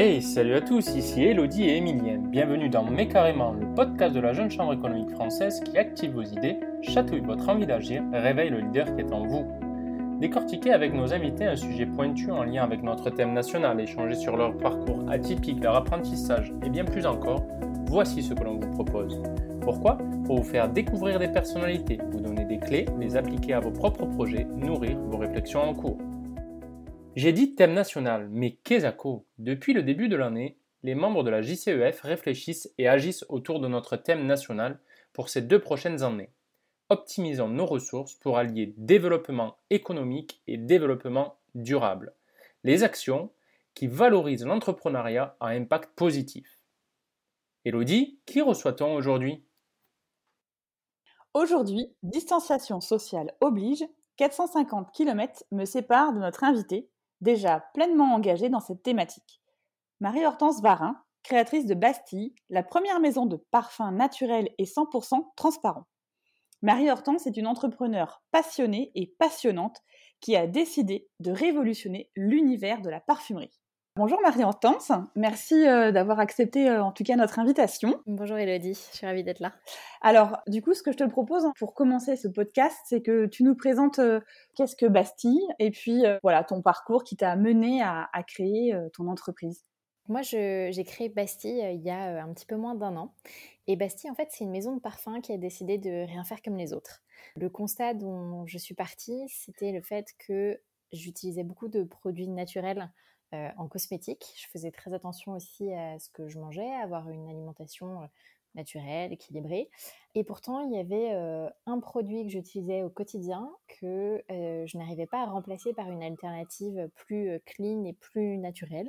Hey, salut à tous, ici Elodie et Emilienne. Bienvenue dans Mais Carrément, le podcast de la Jeune Chambre économique française qui active vos idées, chatouille votre envie d'agir réveille le leader qui est en vous. Décortiquer avec nos invités un sujet pointu en lien avec notre thème national, échanger sur leur parcours atypique, leur apprentissage et bien plus encore, voici ce que l'on vous propose. Pourquoi? Pour vous faire découvrir des personnalités, vous donner des clés, les appliquer à vos propres projets, nourrir vos réflexions en cours. J'ai dit thème national, mais qu'est-ce Depuis le début de l'année, les membres de la JCEF réfléchissent et agissent autour de notre thème national pour ces deux prochaines années. Optimisons nos ressources pour allier développement économique et développement durable. Les actions qui valorisent l'entrepreneuriat à impact positif. Elodie, qui reçoit-on aujourd'hui? Aujourd'hui, distanciation sociale oblige, 450 km me séparent de notre invité, déjà pleinement engagée dans cette thématique. Marie-Hortense Varin, créatrice de Bastille, la première maison de parfums naturels et 100% transparents. Marie-Hortense est une entrepreneure passionnée et passionnante qui a décidé de révolutionner l'univers de la parfumerie. Bonjour Marie-Hortense, merci euh, d'avoir accepté euh, en tout cas notre invitation. Bonjour Elodie, je suis ravie d'être là. Alors du coup ce que je te propose pour commencer ce podcast c'est que tu nous présentes euh, qu'est-ce que Bastille et puis voilà ton parcours qui t'a mené à, créer ton entreprise. Moi j'ai créé Bastille il y a un petit peu moins d'un an et Bastille en fait c'est une maison de parfum qui a décidé de rien faire comme les autres. Le constat dont je suis partie c'était le fait que j'utilisais beaucoup de produits naturels euh, en cosmétique. Je faisais très attention aussi à ce que je mangeais, à avoir une alimentation euh, naturelle, équilibrée. Et pourtant, il y avait euh, un produit que j'utilisais au quotidien que je n'arrivais pas à remplacer par une alternative plus clean et plus naturelle.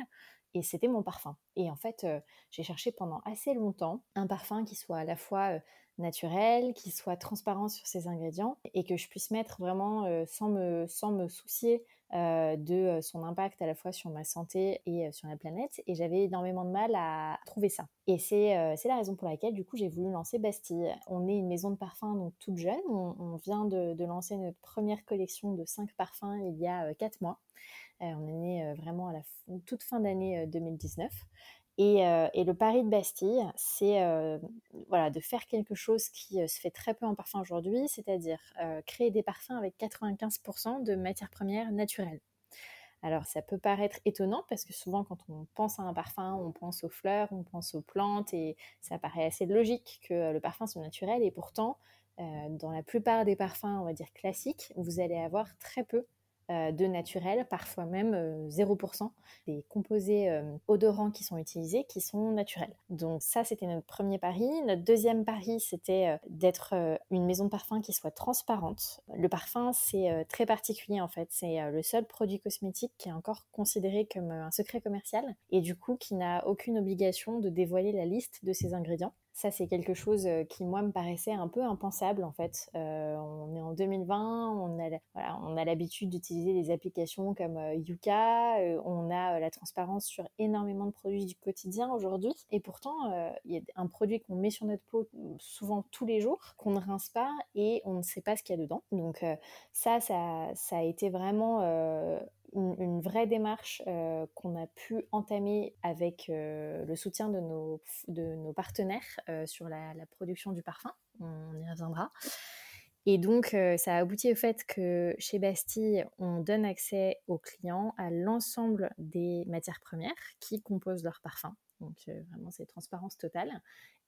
Et c'était mon parfum. Et en fait, j'ai cherché pendant assez longtemps un parfum qui soit à la fois naturel, qui soit transparent sur ses ingrédients et que je puisse mettre vraiment sans, me, sans me soucier euh, de euh, son impact à la fois sur ma santé et euh, sur la planète. Et j'avais énormément de mal à trouver ça. Et c'est la raison pour laquelle, du coup, j'ai voulu lancer Bastille. On est une maison de parfums, donc toute jeune. On, vient de, lancer notre première collection de 5 parfums il y a 4 mois. on est né vraiment à la toute fin d'année 2019. Euh, et, le pari de Bastille, c'est euh, voilà, de faire quelque chose qui euh, se fait très peu en parfum aujourd'hui, c'est-à-dire créer des parfums avec 95% de matières premières naturelles. Alors ça peut paraître étonnant parce que souvent quand on pense à un parfum, on pense aux fleurs, on pense aux plantes et ça paraît assez logique que le parfum soit naturel et pourtant dans la plupart des parfums, on va dire classiques, vous allez avoir très peu de naturel, parfois même 0%, euh, des composés euh, odorants qui sont utilisés qui sont naturels. Donc ça, c'était notre premier pari. Notre deuxième pari, c'était d'être une maison de parfum qui soit transparente. Le parfum, c'est très particulier en fait. C'est le seul produit cosmétique qui est encore considéré comme un secret commercial et du coup qui n'a aucune obligation de dévoiler la liste de ses ingrédients. Ça, c'est quelque chose qui, moi, me paraissait un peu impensable, en fait. on est en 2020, on a, voilà, l'habitude d'utiliser des applications comme Yuka, on a la transparence sur énormément de produits du quotidien aujourd'hui. Et pourtant, il y a un produit qu'on met sur notre peau souvent tous les jours, qu'on ne rince pas et on ne sait pas ce qu'il y a dedans. Donc ça, ça, ça, a été vraiment une, vraie démarche euh, qu'on a pu entamer avec euh, le soutien de nos, partenaires euh, sur la, production du parfum. On y reviendra. Et donc, ça a abouti au fait que chez Bastille, on donne accès aux clients à l'ensemble des matières premières qui composent leur parfum. Donc, vraiment, c'est transparence totale.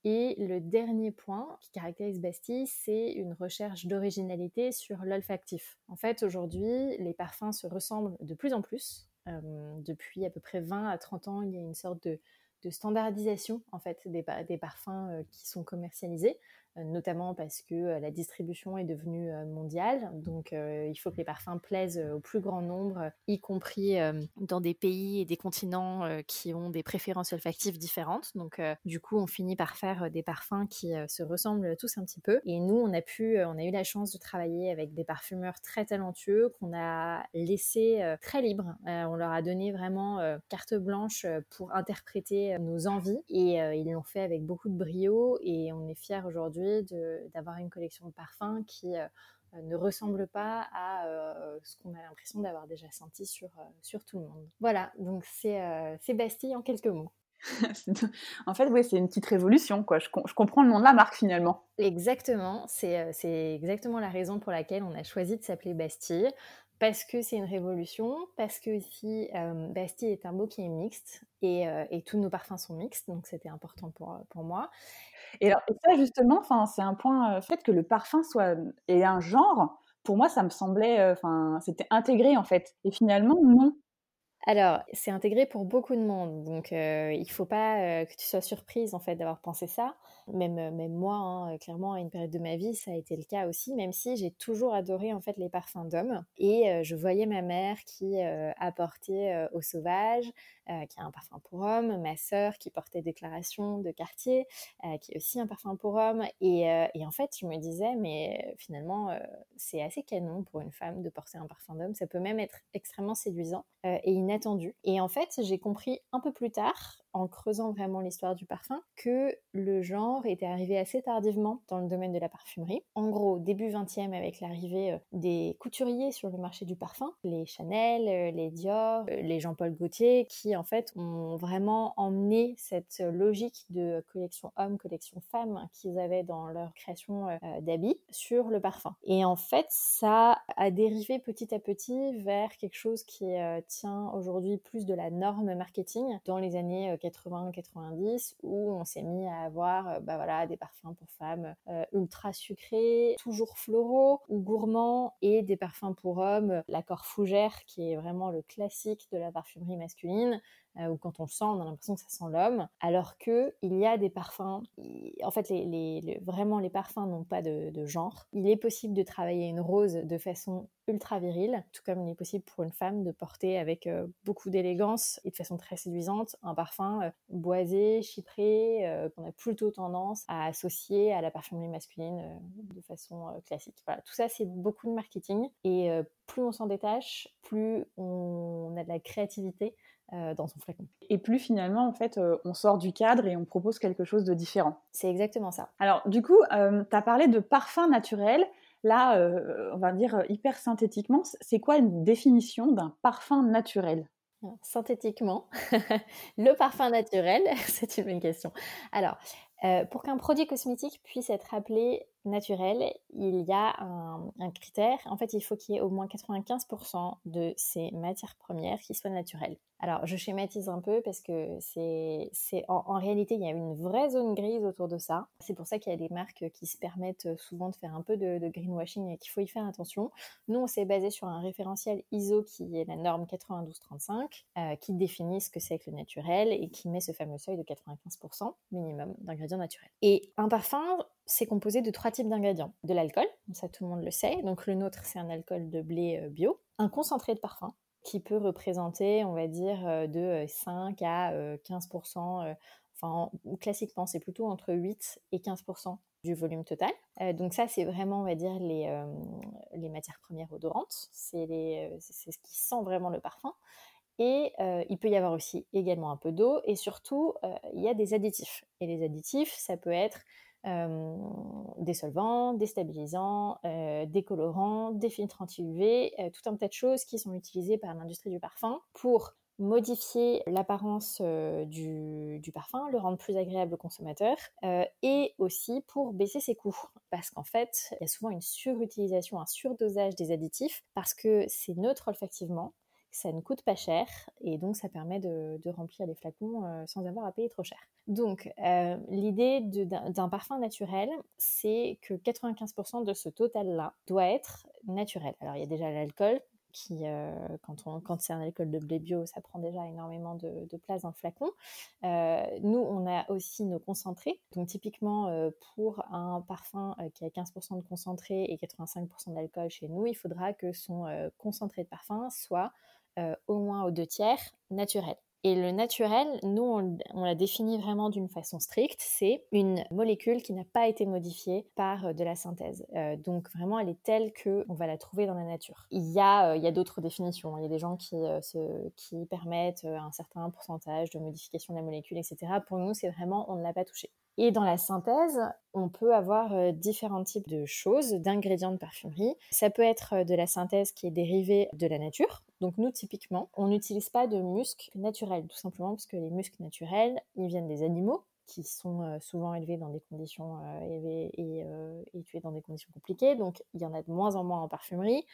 Et le dernier point qui caractérise Bastille, c'est une recherche d'originalité sur l'olfactif. En fait, aujourd'hui, les parfums se ressemblent de plus en plus. Euh, depuis à peu près 20 à 30 ans, il y a une sorte de, standardisation en fait des, des parfums euh, qui sont commercialisés. Euh, notamment parce que euh, la distribution est devenue euh, mondiale. Donc il faut que les parfums plaisent au plus grand nombre, y compris dans des pays et des continents qui ont des préférences olfactives différentes. Donc du coup, on finit par faire des parfums qui se ressemblent tous un petit peu. Et nous, on a pu, on a eu la chance de travailler avec des parfumeurs très talentueux qu'on a laissés très libres. on leur a donné vraiment carte blanche pour interpréter nos envies et ils l'ont fait avec beaucoup de brio et on est fiers aujourd'hui d'avoir une collection de parfums qui euh, ne ressemble pas à ce qu'on a l'impression d'avoir déjà senti sur, sur tout le monde. Voilà, donc c'est Bastille en quelques mots. en fait, oui, c'est une petite révolution, quoi. Je, je, comprends le nom de la marque finalement. Exactement, c'est exactement la raison pour laquelle on a choisi de s'appeler Bastille parce que c'est une révolution, parce que si euh, Bastille est un mot qui est mixte et, euh, et tous nos parfums sont mixtes, donc c'était important pour, euh, pour moi. Et alors ça justement, c'est un point, fait que le parfum soit et un genre, pour moi ça me semblait, enfin c'était intégré en fait. Et finalement non, alors, c'est intégré pour beaucoup de monde, donc il ne faut pas que tu sois surprise en fait d'avoir pensé ça. Même, moi, hein, clairement, à une période de ma vie, ça a été le cas aussi, même si j'ai toujours adoré en fait les parfums d'hommes. Et je voyais ma mère qui apportait au sauvage, qui a un parfum pour homme, ma sœur qui portait Déclaration de quartier, qui est aussi un parfum pour homme. Et, et, en fait, je me disais, mais finalement, c'est assez canon pour une femme de porter un parfum d'homme. Ça peut même être extrêmement séduisant et Et en fait, j'ai compris un peu plus tard, en creusant vraiment l'histoire du parfum, que le genre était arrivé assez tardivement dans le domaine de la parfumerie. En gros, début 20e avec l'arrivée euh, des couturiers sur le marché du parfum, les Chanel, euh, les Dior, euh, les Jean-Paul Gaultier, qui en fait ont vraiment emmené cette logique de collection homme, collection femme qu'ils avaient dans leur création d'habits sur le parfum. Et en fait, ça a dérivé petit à petit vers quelque chose qui tient aujourd'hui plus de la norme marketing dans les années 80-90 où on s'est mis à avoir euh, bah voilà, des parfums pour femmes euh, ultra sucrés, toujours floraux ou gourmands et des parfums pour hommes, l'accord fougère qui est vraiment le classique de la parfumerie masculine, ou quand on le sent, on a l'impression que ça sent l'homme, alors que il y a des parfums. En fait, vraiment les parfums n'ont pas de, genre. Il est possible de travailler une rose de façon ultra virile, tout comme il est possible pour une femme de porter avec euh, beaucoup d'élégance et de façon très séduisante un parfum euh, boisé, chypré, qu'on a plutôt tendance à associer à la parfumerie masculine de façon classique. Voilà, tout ça c'est beaucoup de marketing et plus on s'en détache, plus on a de la créativité euh, dans son flacon. Et plus finalement, en fait, euh, on sort du cadre et on propose quelque chose de différent. C'est exactement ça. Alors, du coup, euh, tu as parlé de parfum naturel. Là, on va dire hyper synthétiquement, c'est quoi une définition d'un parfum naturel? Synthétiquement, le parfum naturel, c'est une bonne question. Alors, pour qu'un produit cosmétique puisse être appelé naturel, il y a un, critère. En fait, il faut qu'il y ait au moins 95% de ces matières premières qui soient naturelles. Alors, je schématise un peu parce que c'est, en, réalité, il y a une vraie zone grise autour de ça. C'est pour ça qu'il y a des marques qui se permettent souvent de faire un peu de, greenwashing et qu'il faut y faire attention. Nous, on s'est basé sur un référentiel ISO qui est la norme 9235, euh, qui définit ce que c'est que le naturel et qui met ce fameux seuil de 95% minimum d'ingrédients naturels. Et un parfum, c'est composé de trois types d'ingrédients. De l'alcool, ça tout le monde le sait, donc le nôtre c'est un alcool de blé euh, bio, un concentré de parfum qui peut représenter, on va dire, euh, de 5 euh, à 15%, enfin classiquement c'est plutôt entre 8 et 15% du volume total. donc ça, c'est vraiment, on va dire, les, les matières premières odorantes. C'est ce qui sent vraiment le parfum. Et il peut y avoir aussi également un peu d'eau. Et surtout, il y a des additifs. Et les additifs, ça peut être des solvants, des stabilisants, des colorants, des filtres anti-UV, tout un tas de choses qui sont utilisées par l'industrie du parfum pour modifier l'apparence du, du, parfum, le rendre plus agréable au consommateur et aussi pour baisser ses coûts. Parce qu'en fait, il y a souvent une surutilisation, un surdosage des additifs parce que c'est neutre olfactivement, ça ne coûte pas cher et donc ça permet de, remplir les flacons euh, sans avoir à payer trop cher. Donc euh, l'idée d'un parfum naturel, c'est que 95% de ce total-là doit être naturel. Alors il y a déjà l'alcool qui, euh, quand, c'est un alcool de blé bio, ça prend déjà énormément de, place dans le flacon. nous, on a aussi nos concentrés. Donc, typiquement, pour un parfum qui a 15% de concentré et 85% d'alcool chez nous, il faudra que son concentré de parfum soit au moins aux deux tiers naturel. Et le naturel, nous, on, l'a défini vraiment d'une façon stricte. C'est une molécule qui n'a pas été modifiée par euh, de la synthèse. Euh, donc vraiment, elle est telle que on va la trouver dans la nature. Il y a, a d'autres définitions. Il y a des gens qui, se, qui permettent un certain pourcentage de modification de la molécule, etc. Pour nous, c'est vraiment, on ne l'a pas touché. Et dans la synthèse, on peut avoir différents types de choses, d'ingrédients de parfumerie. Ça peut être de la synthèse qui est dérivée de la nature. Donc nous, typiquement, on n'utilise pas de musc naturel, tout simplement parce que les muscles naturels, ils viennent des animaux qui sont souvent élevés dans des conditions élevées et, et, tués dans des conditions compliquées. Donc il y en a de moins en moins en parfumerie.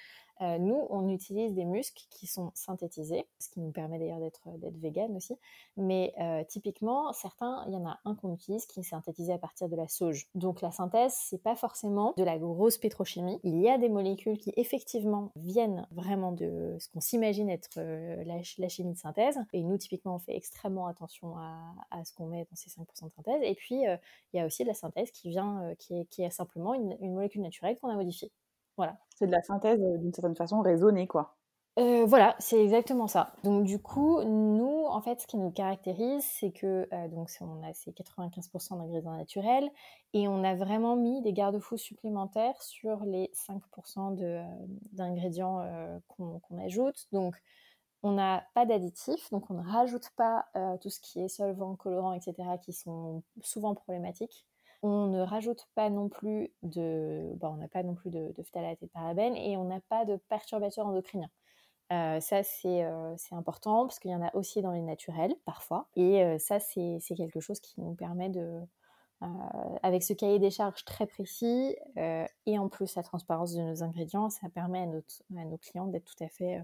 Euh, nous, on utilise des muscles qui sont synthétisés, ce qui nous permet d'ailleurs d'être vegan aussi. Mais euh, typiquement, certains, il y en a un qu'on utilise qui est synthétisé à partir de la sauge. Donc la synthèse, c'est pas forcément de la grosse pétrochimie. Il y a des molécules qui effectivement viennent vraiment de ce qu'on s'imagine être euh, la, chimie de synthèse. Et nous, typiquement, on fait extrêmement attention à, ce qu'on met dans ces 5% de synthèse. Et puis, il y a aussi de la synthèse qui vient, qui est, simplement une molécule naturelle qu'on a modifiée. Voilà. C'est de la synthèse euh, d'une certaine façon raisonnée, quoi. Euh, voilà, c'est exactement ça. Donc du coup, nous, en fait, ce qui nous caractérise, c'est que euh, donc on a ces 95% d'ingrédients naturels et on a vraiment mis des garde-fous supplémentaires sur les 5% d'ingrédients qu'on ajoute. Donc on n'a pas d'additifs, donc on ne rajoute pas tout ce qui est solvant, colorant, etc., qui sont souvent problématiques. On ne rajoute pas non plus de, bon, on n'a pas non plus de, phtalates et de parabènes et on n'a pas de perturbateurs endocriniens. Euh, ça, euh, c'est important parce qu'il y en a aussi dans les naturels parfois. Et euh, ça, c'est quelque chose qui nous permet de, avec ce cahier des charges très précis et en plus la transparence de nos ingrédients, ça permet à, à nos clients d'être tout, à fait,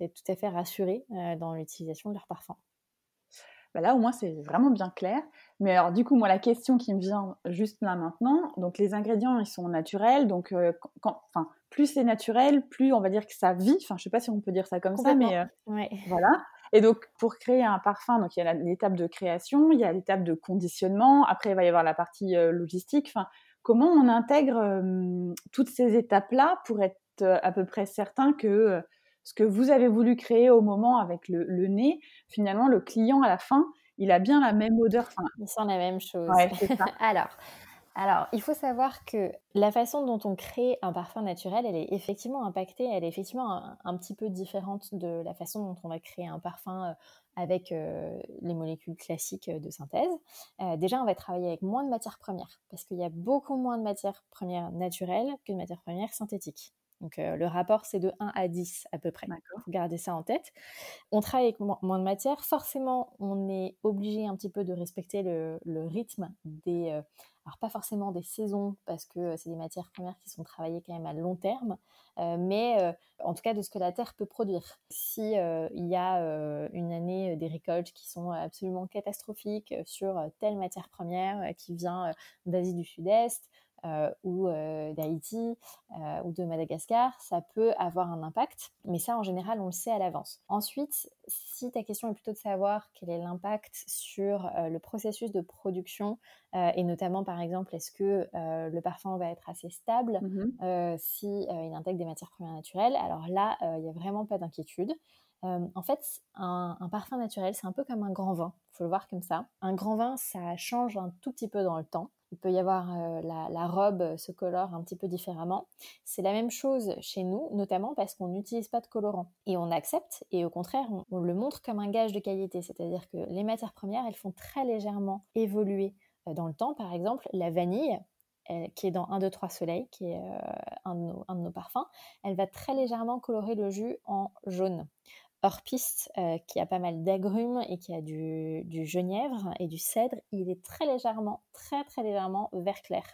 tout à fait rassurés dans l'utilisation de leurs parfums. Bah, là au moins c'est vraiment bien clair. Mais alors du coup moi la question qui me vient juste là maintenant, donc les ingrédients ils sont naturels, donc euh, quand, enfin plus c'est naturel, plus on va dire que ça vit. Enfin je sais pas si on peut dire ça comme ça, mais euh, voilà. Et donc pour créer un parfum, donc il y a l'étape de création, il y a l'étape de conditionnement, après il va y avoir la partie euh, logistique. Enfin comment on intègre toutes ces étapes là pour être à peu près certain que ce que vous avez voulu créer au moment avec le, nez, finalement, le client à la fin, il a bien la même odeur. il sent la même chose. alors, alors, il faut savoir que la façon dont on crée un parfum naturel, elle est effectivement impactée, elle est effectivement un, petit peu différente de la façon dont on va créer un parfum euh, avec euh, les molécules classiques de synthèse. Euh, déjà, on va travailler avec moins de matières premières, parce qu'il y a beaucoup moins de matières premières naturelles que de matières premières synthétiques. Donc le rapport, c'est de 1 à 10 à peu près. Il faut garder ça en tête. On travaille avec moins de matière. Forcément, on est obligé un petit peu de respecter le, rythme des... alors pas forcément des saisons, parce que c'est des matières premières qui sont travaillées quand même à long terme, mais en tout cas de ce que la Terre peut produire. Si il y a une année des récoltes qui sont absolument catastrophiques sur telle matière première qui vient d'Asie du Sud-Est, ou euh, d'Haïti euh, ou de Madagascar, ça peut avoir un impact, mais ça en général on le sait à l'avance. Ensuite, si ta question est plutôt de savoir quel est l'impact sur le processus de production et notamment par exemple est-ce que le parfum va être assez stable mmh si il intègre des matières premières naturelles, alors là il n'y a vraiment pas d'inquiétude. en fait, un, un, parfum naturel, c'est un peu comme un grand vin, il faut le voir comme ça. Un grand vin, ça change un tout petit peu dans le temps. Il peut y avoir euh, la, robe se colore un petit peu différemment. C'est la même chose chez nous, notamment parce qu'on n'utilise pas de colorant. Et on accepte, et au contraire, on, le montre comme un gage de qualité. C'est-à-dire que les matières premières, elles font très légèrement évoluer euh, dans le temps. Par exemple, la vanille, qui est dans 1, 2, 3 soleil, qui est euh, un, un, de nos, parfums, elle va très légèrement colorer le jus en jaune hors piste euh, qui a pas mal d'agrumes et qui a du, du, genièvre et du cèdre, il est très légèrement, très très légèrement vert clair.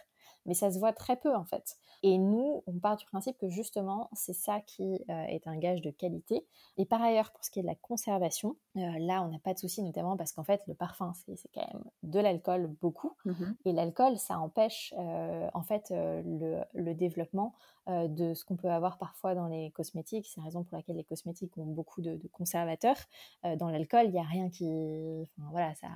Mais ça se voit très peu en fait. Et nous, on part du principe que justement, c'est ça qui euh, est un gage de qualité. Et par ailleurs, pour ce qui est de la conservation, euh, là, on n'a pas de souci, notamment parce qu'en fait, le parfum, c'est quand même de l'alcool beaucoup. Mmh et l'alcool, ça empêche en fait le, le, développement de ce qu'on peut avoir parfois dans les cosmétiques. C'est la raison pour laquelle les cosmétiques ont beaucoup de, de conservateurs. dans l'alcool, il n'y a rien qui... Enfin, voilà, ça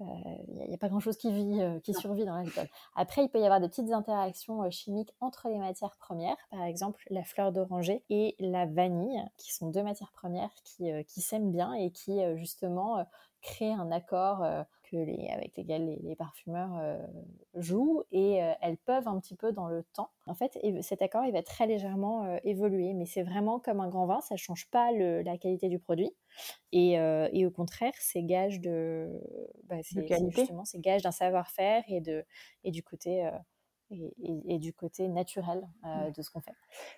il n'y a, pas grand-chose qui vit, euh, qui survit dans l'alcool. Après, il peut y avoir des petites interactions euh, chimiques entre les matières premières, par exemple la fleur d'oranger et la vanille, qui sont deux matières premières qui, euh, qui s'aiment bien et qui justement créer un accord que les, avec lesquels les, parfumeurs jouent et elles peuvent un petit peu dans le temps. En fait, cet accord, il va très légèrement évoluer, mais c'est vraiment comme un grand vin, ça ne change pas le, la qualité du produit. Et, et au contraire, c'est gage de, bah, c'est, justement, c'est gage d'un savoir-faire et, de, et du côté et, du côté naturel euh, de ce qu'on fait.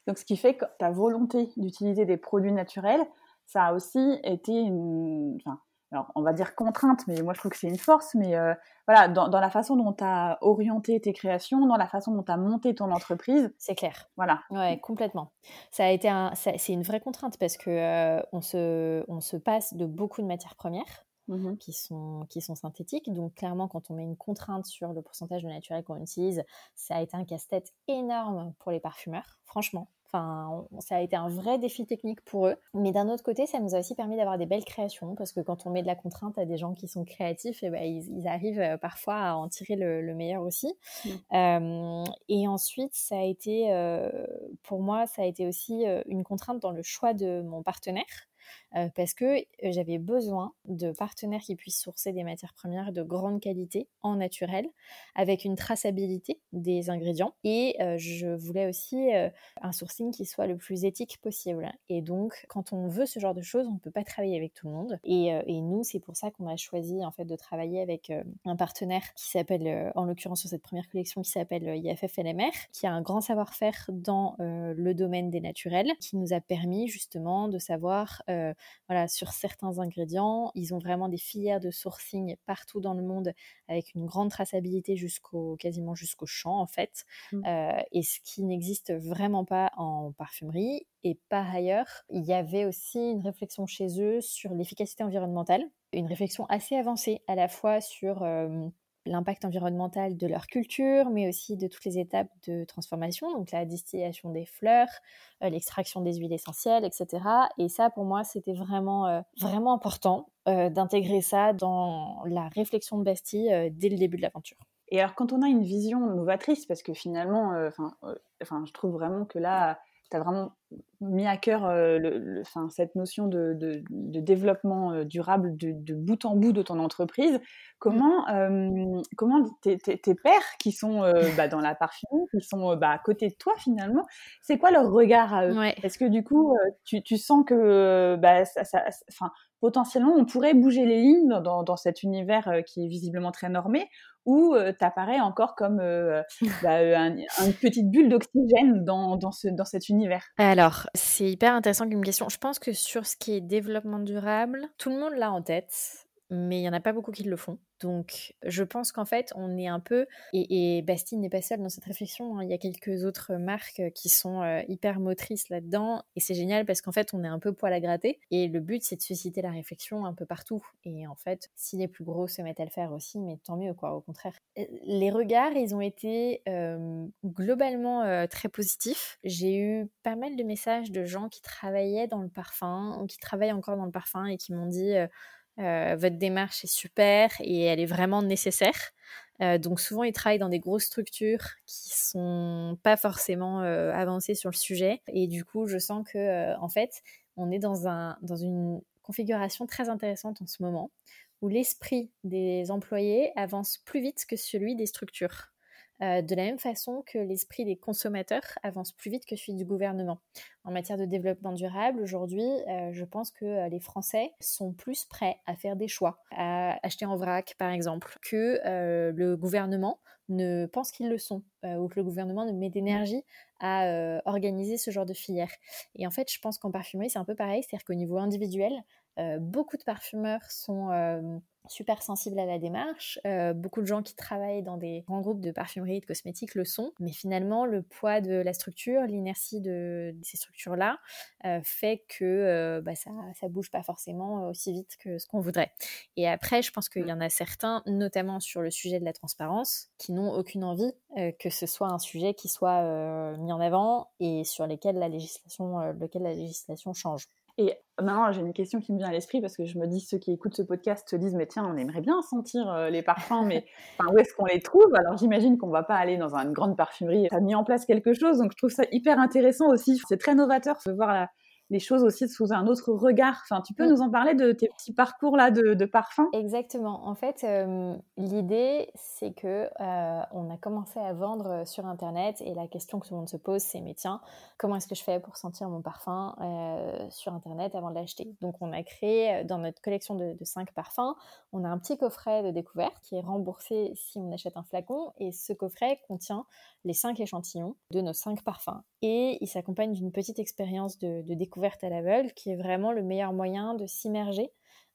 Donc, ce qui fait que ta volonté d'utiliser des produits naturels, ça a aussi été une, enfin, alors on va dire contrainte, mais moi je trouve que c'est une force, mais euh, voilà, dans, la façon dont tu as orienté tes créations, dans la façon dont tu as monté ton entreprise. C'est clair. Voilà. Ouais, complètement. Ça a été un, c'est une vraie contrainte parce que euh, on, se, on se passe de beaucoup de matières premières. Mmh qui, sont, qui sont synthétiques. Donc clairement, quand on met une contrainte sur le pourcentage de naturel qu'on utilise, ça a été un casse-tête énorme pour les parfumeurs, franchement. Enfin, ça a été un vrai défi technique pour eux. Mais d'un autre côté, ça nous a aussi permis d'avoir des belles créations parce que quand on met de la contrainte à des gens qui sont créatifs, et eh ben, ils, arrivent euh, parfois à en tirer le, meilleur aussi. Mmh. et ensuite, ça a été, euh, pour moi, ça a été aussi euh, une contrainte dans le choix de mon partenaire. Euh, parce que euh, j'avais besoin de partenaires qui puissent sourcer des matières premières de grande qualité en naturel, avec une traçabilité des ingrédients. Et euh, je voulais aussi un sourcing qui soit le plus éthique possible. Et donc, quand on veut ce genre de choses, on ne peut pas travailler avec tout le monde. Et, nous, c'est pour ça qu'on a choisi en fait de travailler avec un partenaire qui s'appelle, en l'occurrence sur cette première collection, qui s'appelle IFF LMR, qui a un grand savoir-faire dans le domaine des naturels, qui nous a permis justement de savoir voilà, sur certains ingrédients. Ils ont vraiment des filières de sourcing partout dans le monde avec une grande traçabilité jusqu'au quasiment jusqu'au champ en fait, mmh. euh, et ce qui n'existe vraiment pas en parfumerie. Et par ailleurs, il y avait aussi une réflexion chez eux sur l'efficacité environnementale, une réflexion assez avancée à la fois sur euh, l'impact environnemental de leur culture, mais aussi de toutes les étapes de transformation, donc la distillation des fleurs, euh, l'extraction des huiles essentielles, etc. Et ça, pour moi, c'était vraiment, euh, vraiment important euh, d'intégrer ça dans la réflexion de Bastille dès le début de l'aventure. Et alors, quand on a une vision novatrice, parce que finalement, je trouve vraiment que là, tu as vraiment mis à cœur euh, le, cette notion de, développement euh, durable de, bout en bout de ton entreprise. Comment, mmh. euh, comment tes, pères qui sont bah, dans la parfumerie, qui sont bah, à côté de toi finalement, c'est quoi leur regard à eux? Est-ce que du coup, tu, sens que bah, ça, potentiellement on pourrait bouger les lignes dans, dans cet univers qui est visiblement très normé ou euh, tu apparais encore comme euh, bah, euh, une petite bulle d'oxygène dans, dans, ce, dans cet univers Alors, c'est hyper intéressant comme question. Je pense que sur ce qui est développement durable, tout le monde l'a en tête, mais il n'y en a pas beaucoup qui le font. Donc, je pense qu'en fait, on est un peu, et, Bastille n'est pas seule dans cette réflexion, hein. il y a quelques autres marques qui sont euh, hyper motrices là-dedans, et c'est génial parce qu'en fait, on est un peu poil à gratter, et le but, c'est de susciter la réflexion un peu partout. Et en fait, si les plus gros se mettent à le faire aussi, mais tant mieux, quoi, au contraire. Euh, les regards, ils ont été euh, globalement très positifs. J'ai eu pas mal de messages de gens qui travaillaient dans le parfum, ou qui travaillent encore dans le parfum, et qui m'ont dit euh, votre démarche est super et elle est vraiment nécessaire. Euh, donc souvent, ils travaillent dans des grosses structures qui sont pas forcément euh, avancées sur le sujet. Et du coup, je sens que en fait, on est dans, un, dans une configuration très intéressante en ce moment où l'esprit des employés avance plus vite que celui des structures. Euh, de la même façon que l'esprit des consommateurs avance plus vite que celui du gouvernement. En matière de développement durable, aujourd'hui, euh, je pense que euh, les Français sont plus prêts à faire des choix, à acheter en vrac, par exemple, que le gouvernement ne pense qu'ils le sont, ou que le gouvernement ne met d'énergie à organiser ce genre de filière. Et en fait, je pense qu'en parfumerie, c'est un peu pareil, c'est-à-dire qu'au niveau individuel, beaucoup de parfumeurs sont super sensible à la démarche. Euh, beaucoup de gens qui travaillent dans des grands groupes de parfumerie et de cosmétiques le sont, mais finalement le poids de la structure, l'inertie de, ces structures-là euh, fait que euh, bah, ça, ça bouge pas forcément aussi vite que ce qu'on voudrait. Et après, je pense qu'il y en a certains, notamment sur le sujet de la transparence, qui n'ont aucune envie que ce soit un sujet qui soit mis en avant et sur lesquels la législation, lequel la législation change. Et maintenant, j'ai une question qui me vient à l'esprit parce que je me dis, ceux qui écoutent ce podcast se disent, mais tiens, on aimerait bien sentir euh, les parfums, mais où est-ce qu'on les trouve? Alors j'imagine qu'on va pas aller dans une grande parfumerie. Tu as mis en place quelque chose, donc je trouve ça hyper intéressant aussi. C'est très novateur de voir les choses aussi sous un autre regard. Enfin, tu peux nous en parler de tes petits parcours là de, de parfum Exactement. En fait, l'idée, c'est que on a commencé à vendre sur Internet et la question que tout le monde se pose, c'est mais tiens, comment est-ce que je fais pour sentir mon parfum sur Internet avant de l'acheter? Donc, on a créé dans notre collection de, de 5 parfums, on a un petit coffret de découverte qui est remboursé si on achète un flacon. Et ce coffret contient les 5 échantillons de nos 5 parfums et il s'accompagne d'une petite expérience de, découverte à l'aveugle qui est vraiment le meilleur moyen de s'immerger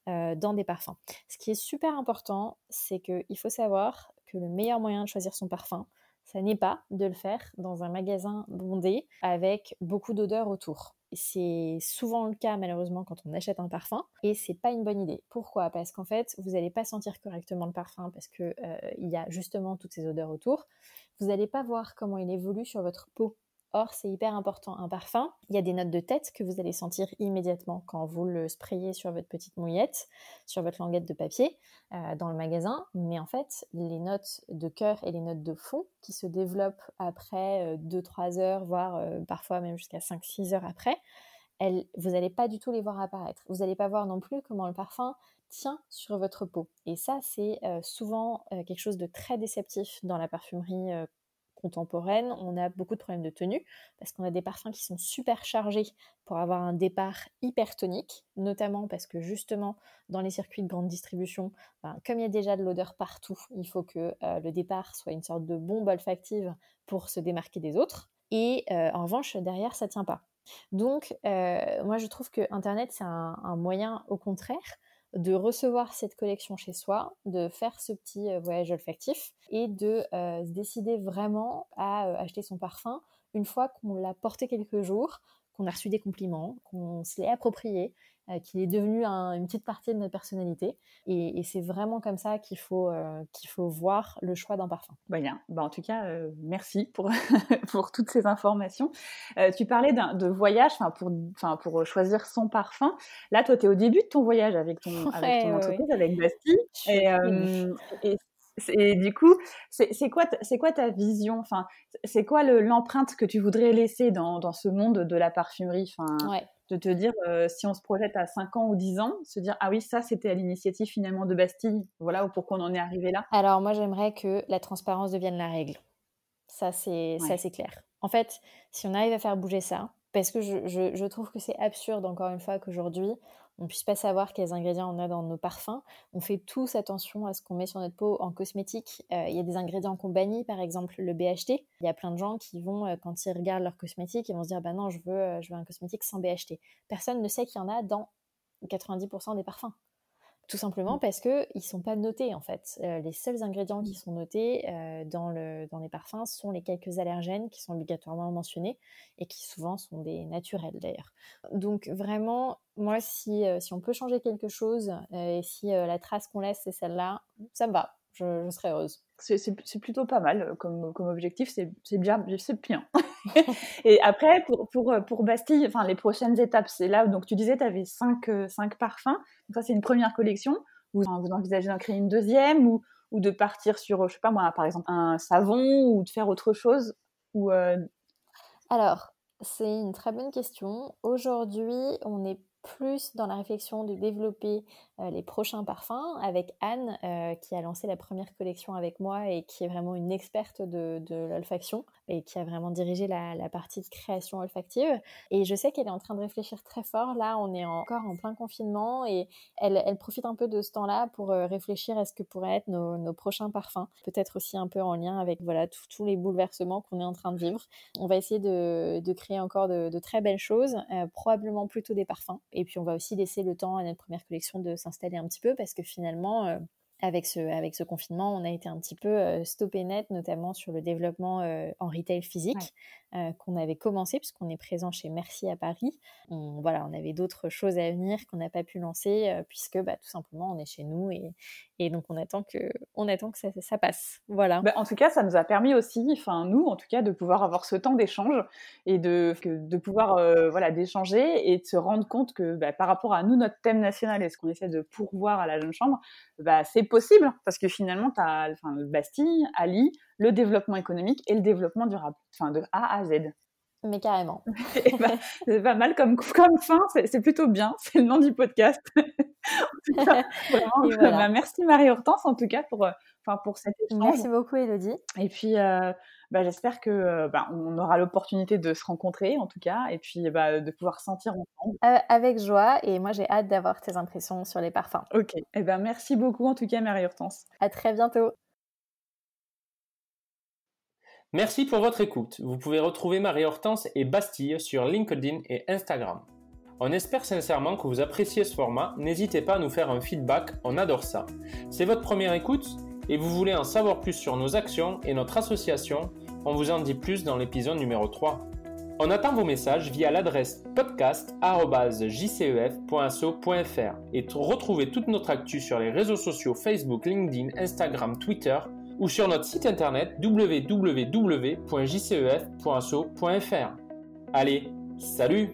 euh, dans des parfums. Ce qui est super important, c'est qu'il faut savoir que le meilleur moyen de choisir son parfum, ça n'est pas de le faire dans un magasin bondé avec beaucoup d'odeurs autour. C'est souvent le cas malheureusement quand on achète un parfum et c'est pas une bonne idée. Pourquoi? Parce qu'en fait, vous n'allez pas sentir correctement le parfum parce que euh, y a justement toutes ces odeurs autour. Vous n'allez pas voir comment il évolue sur votre peau Or, c'est hyper important. Un parfum, il y a des notes de tête que vous allez sentir immédiatement quand vous le sprayez sur votre petite mouillette, sur votre languette de papier euh, dans le magasin. Mais en fait, les notes de cœur et les notes de fond qui se développent après 2-3 euh, heures, voire euh, parfois même jusqu'à 5-6 heures après, vous n'allez pas du tout les voir apparaître. Vous n'allez pas voir non plus comment le parfum tient sur votre peau. Et ça, c'est souvent quelque chose de très déceptif dans la parfumerie contemporaine, on a beaucoup de problèmes de tenue parce qu'on a des parfums qui sont super chargés pour avoir un départ hypertonique, notamment parce que justement dans les circuits de grande distribution, ben, comme il y a déjà de l'odeur partout, il faut que euh, le départ soit une sorte de bombe olfactive pour se démarquer des autres. Et euh, en revanche, derrière, ça tient pas. Donc, euh, moi, je trouve que Internet, c'est un moyen, au contraire, de recevoir cette collection chez soi, de faire ce petit euh, voyage olfactif et de euh, se décider vraiment à euh, acheter son parfum une fois qu'on l'a porté quelques jours, qu'on a reçu des compliments, qu'on se l'est approprié, euh, qu'il est devenu une petite partie de notre personnalité. Et, c'est vraiment comme ça qu'il faut, euh, qu'il faut voir le choix d'un parfum. Bah, bien. Bah, en tout cas, euh, merci pour, pour toutes ces informations. tu parlais de voyage pour, pour choisir son parfum. Là, toi, tu es au début de ton voyage avec ton, avec ton entreprise, avec Bastille. Et, et et du coup, c'est quoi, quoi ta vision? Enfin, C'est quoi l'empreinte que tu voudrais laisser dans, dans, ce monde de la parfumerie? Enfin, De te dire, euh, si on se projette à 5 ans ou 10 ans, se dire, ah oui, ça, c'était à l'initiative finalement de Bastille. Voilà pourquoi on en est arrivé là. Alors, moi, j'aimerais que la transparence devienne la règle. Ça, c'est clair. En fait, si on arrive à faire bouger ça, parce que je, je, je trouve que c'est absurde, encore une fois, qu'aujourd'hui, on puisse pas savoir quels ingrédients on a dans nos parfums. On fait tous attention à ce qu'on met sur notre peau en cosmétique. Euh, il y a des ingrédients qu'on bannit, par exemple le BHT. Il y a plein de gens qui vont, euh, quand ils regardent leur cosmétique, ils vont se dire bah non, je veux, euh, je veux un cosmétique sans BHT. Personne ne sait qu'il y en a dans 90% des parfums. Tout simplement mmh. parce qu'ils ne sont pas notés en fait. Euh, les seuls ingrédients qui mmh. sont notés euh, dans, le, dans les parfums sont les quelques allergènes qui sont obligatoirement mentionnés et qui souvent sont des naturels d'ailleurs. Donc vraiment, moi si, euh, si on peut changer quelque chose et si la trace qu'on laisse c'est celle-là, ça me va, je, je serais heureuse. C'est plutôt pas mal comme, comme objectif, c'est bien, c'est bien. et après, pour, pour, pour, Bastille, enfin, les prochaines étapes, c'est là, donc tu disais, tu avais cinq, cinq parfums, donc ça c'est une première collection, vous, vous envisagez d'en créer une deuxième ou, ou de partir sur, je sais pas moi, par exemple, un savon ou de faire autre chose ou, euh, Alors, c'est une très bonne question. Aujourd'hui, on est plus dans la réflexion de développer euh, les prochains parfums avec Anne, euh, qui a lancé la première collection avec moi et qui est vraiment une experte de, l'olfaction et qui a vraiment dirigé la, partie de création olfactive. Et je sais qu'elle est en train de réfléchir très fort. Là, on est encore en plein confinement et elle, profite un peu de ce temps-là pour euh, réfléchir à ce que pourraient être nos, prochains parfums. Peut-être aussi un peu en lien avec voilà tous les bouleversements qu'on est en train de vivre. On va essayer de, créer encore de, de, très belles choses, probablement plutôt des parfums. Et puis on va aussi laisser le temps à notre première collection de s'installer un petit peu parce que finalement, euh, avec ce, avec ce confinement, on a été un petit peu euh, stoppé net, notamment sur le développement euh, en retail physique qu'on avait commencé puisqu'on est présent chez Merci à Paris. On, voilà, on avait d'autres choses à venir qu'on n'a pas pu lancer puisque bah, tout simplement on est chez nous et, et donc on attend que, on attend que ça, ça passe. Voilà. Bah, en tout cas, ça nous a permis aussi, enfin nous en tout cas, de pouvoir avoir ce temps d'échange et de, de pouvoir voilà d'échanger et de se rendre compte que bah, par rapport à nous notre thème national et ce qu'on essaie de pourvoir à la jeune chambre, bah, c'est possible parce que finalement tu as enfin, Bastille, Ali, le développement économique et le développement durable, enfin de A à Z. Mais carrément. bah, c'est pas mal comme, comme fin, c'est plutôt bien, c'est le nom du podcast. vraiment, bah, merci Marie-Hortense en tout cas pour, euh, pour cet échange. Merci beaucoup Elodie. Et puis, euh, bah, j'espère que euh, bah, on aura l'opportunité de se rencontrer en tout cas, et puis bah, de pouvoir sentir ensemble. avec joie, et moi j'ai hâte d'avoir tes impressions sur les parfums. Ok, et eh ben merci beaucoup en tout cas Marie-Hortense. À très bientôt. Merci pour votre écoute. Vous pouvez retrouver Marie-Hortense et Bastille sur LinkedIn et Instagram. On espère sincèrement que vous appréciez ce format. N'hésitez pas à nous faire un feedback, on adore ça. C'est votre première écoute? Et vous voulez en savoir plus sur nos actions et notre association, on vous en dit plus dans l'épisode numéro 3. On attend vos messages via l'adresse podcast.jcef.so.fr et retrouvez toute notre actu sur les réseaux sociaux Facebook, LinkedIn, Instagram, Twitter ou sur notre site internet www.jcef.so.fr. Allez, salut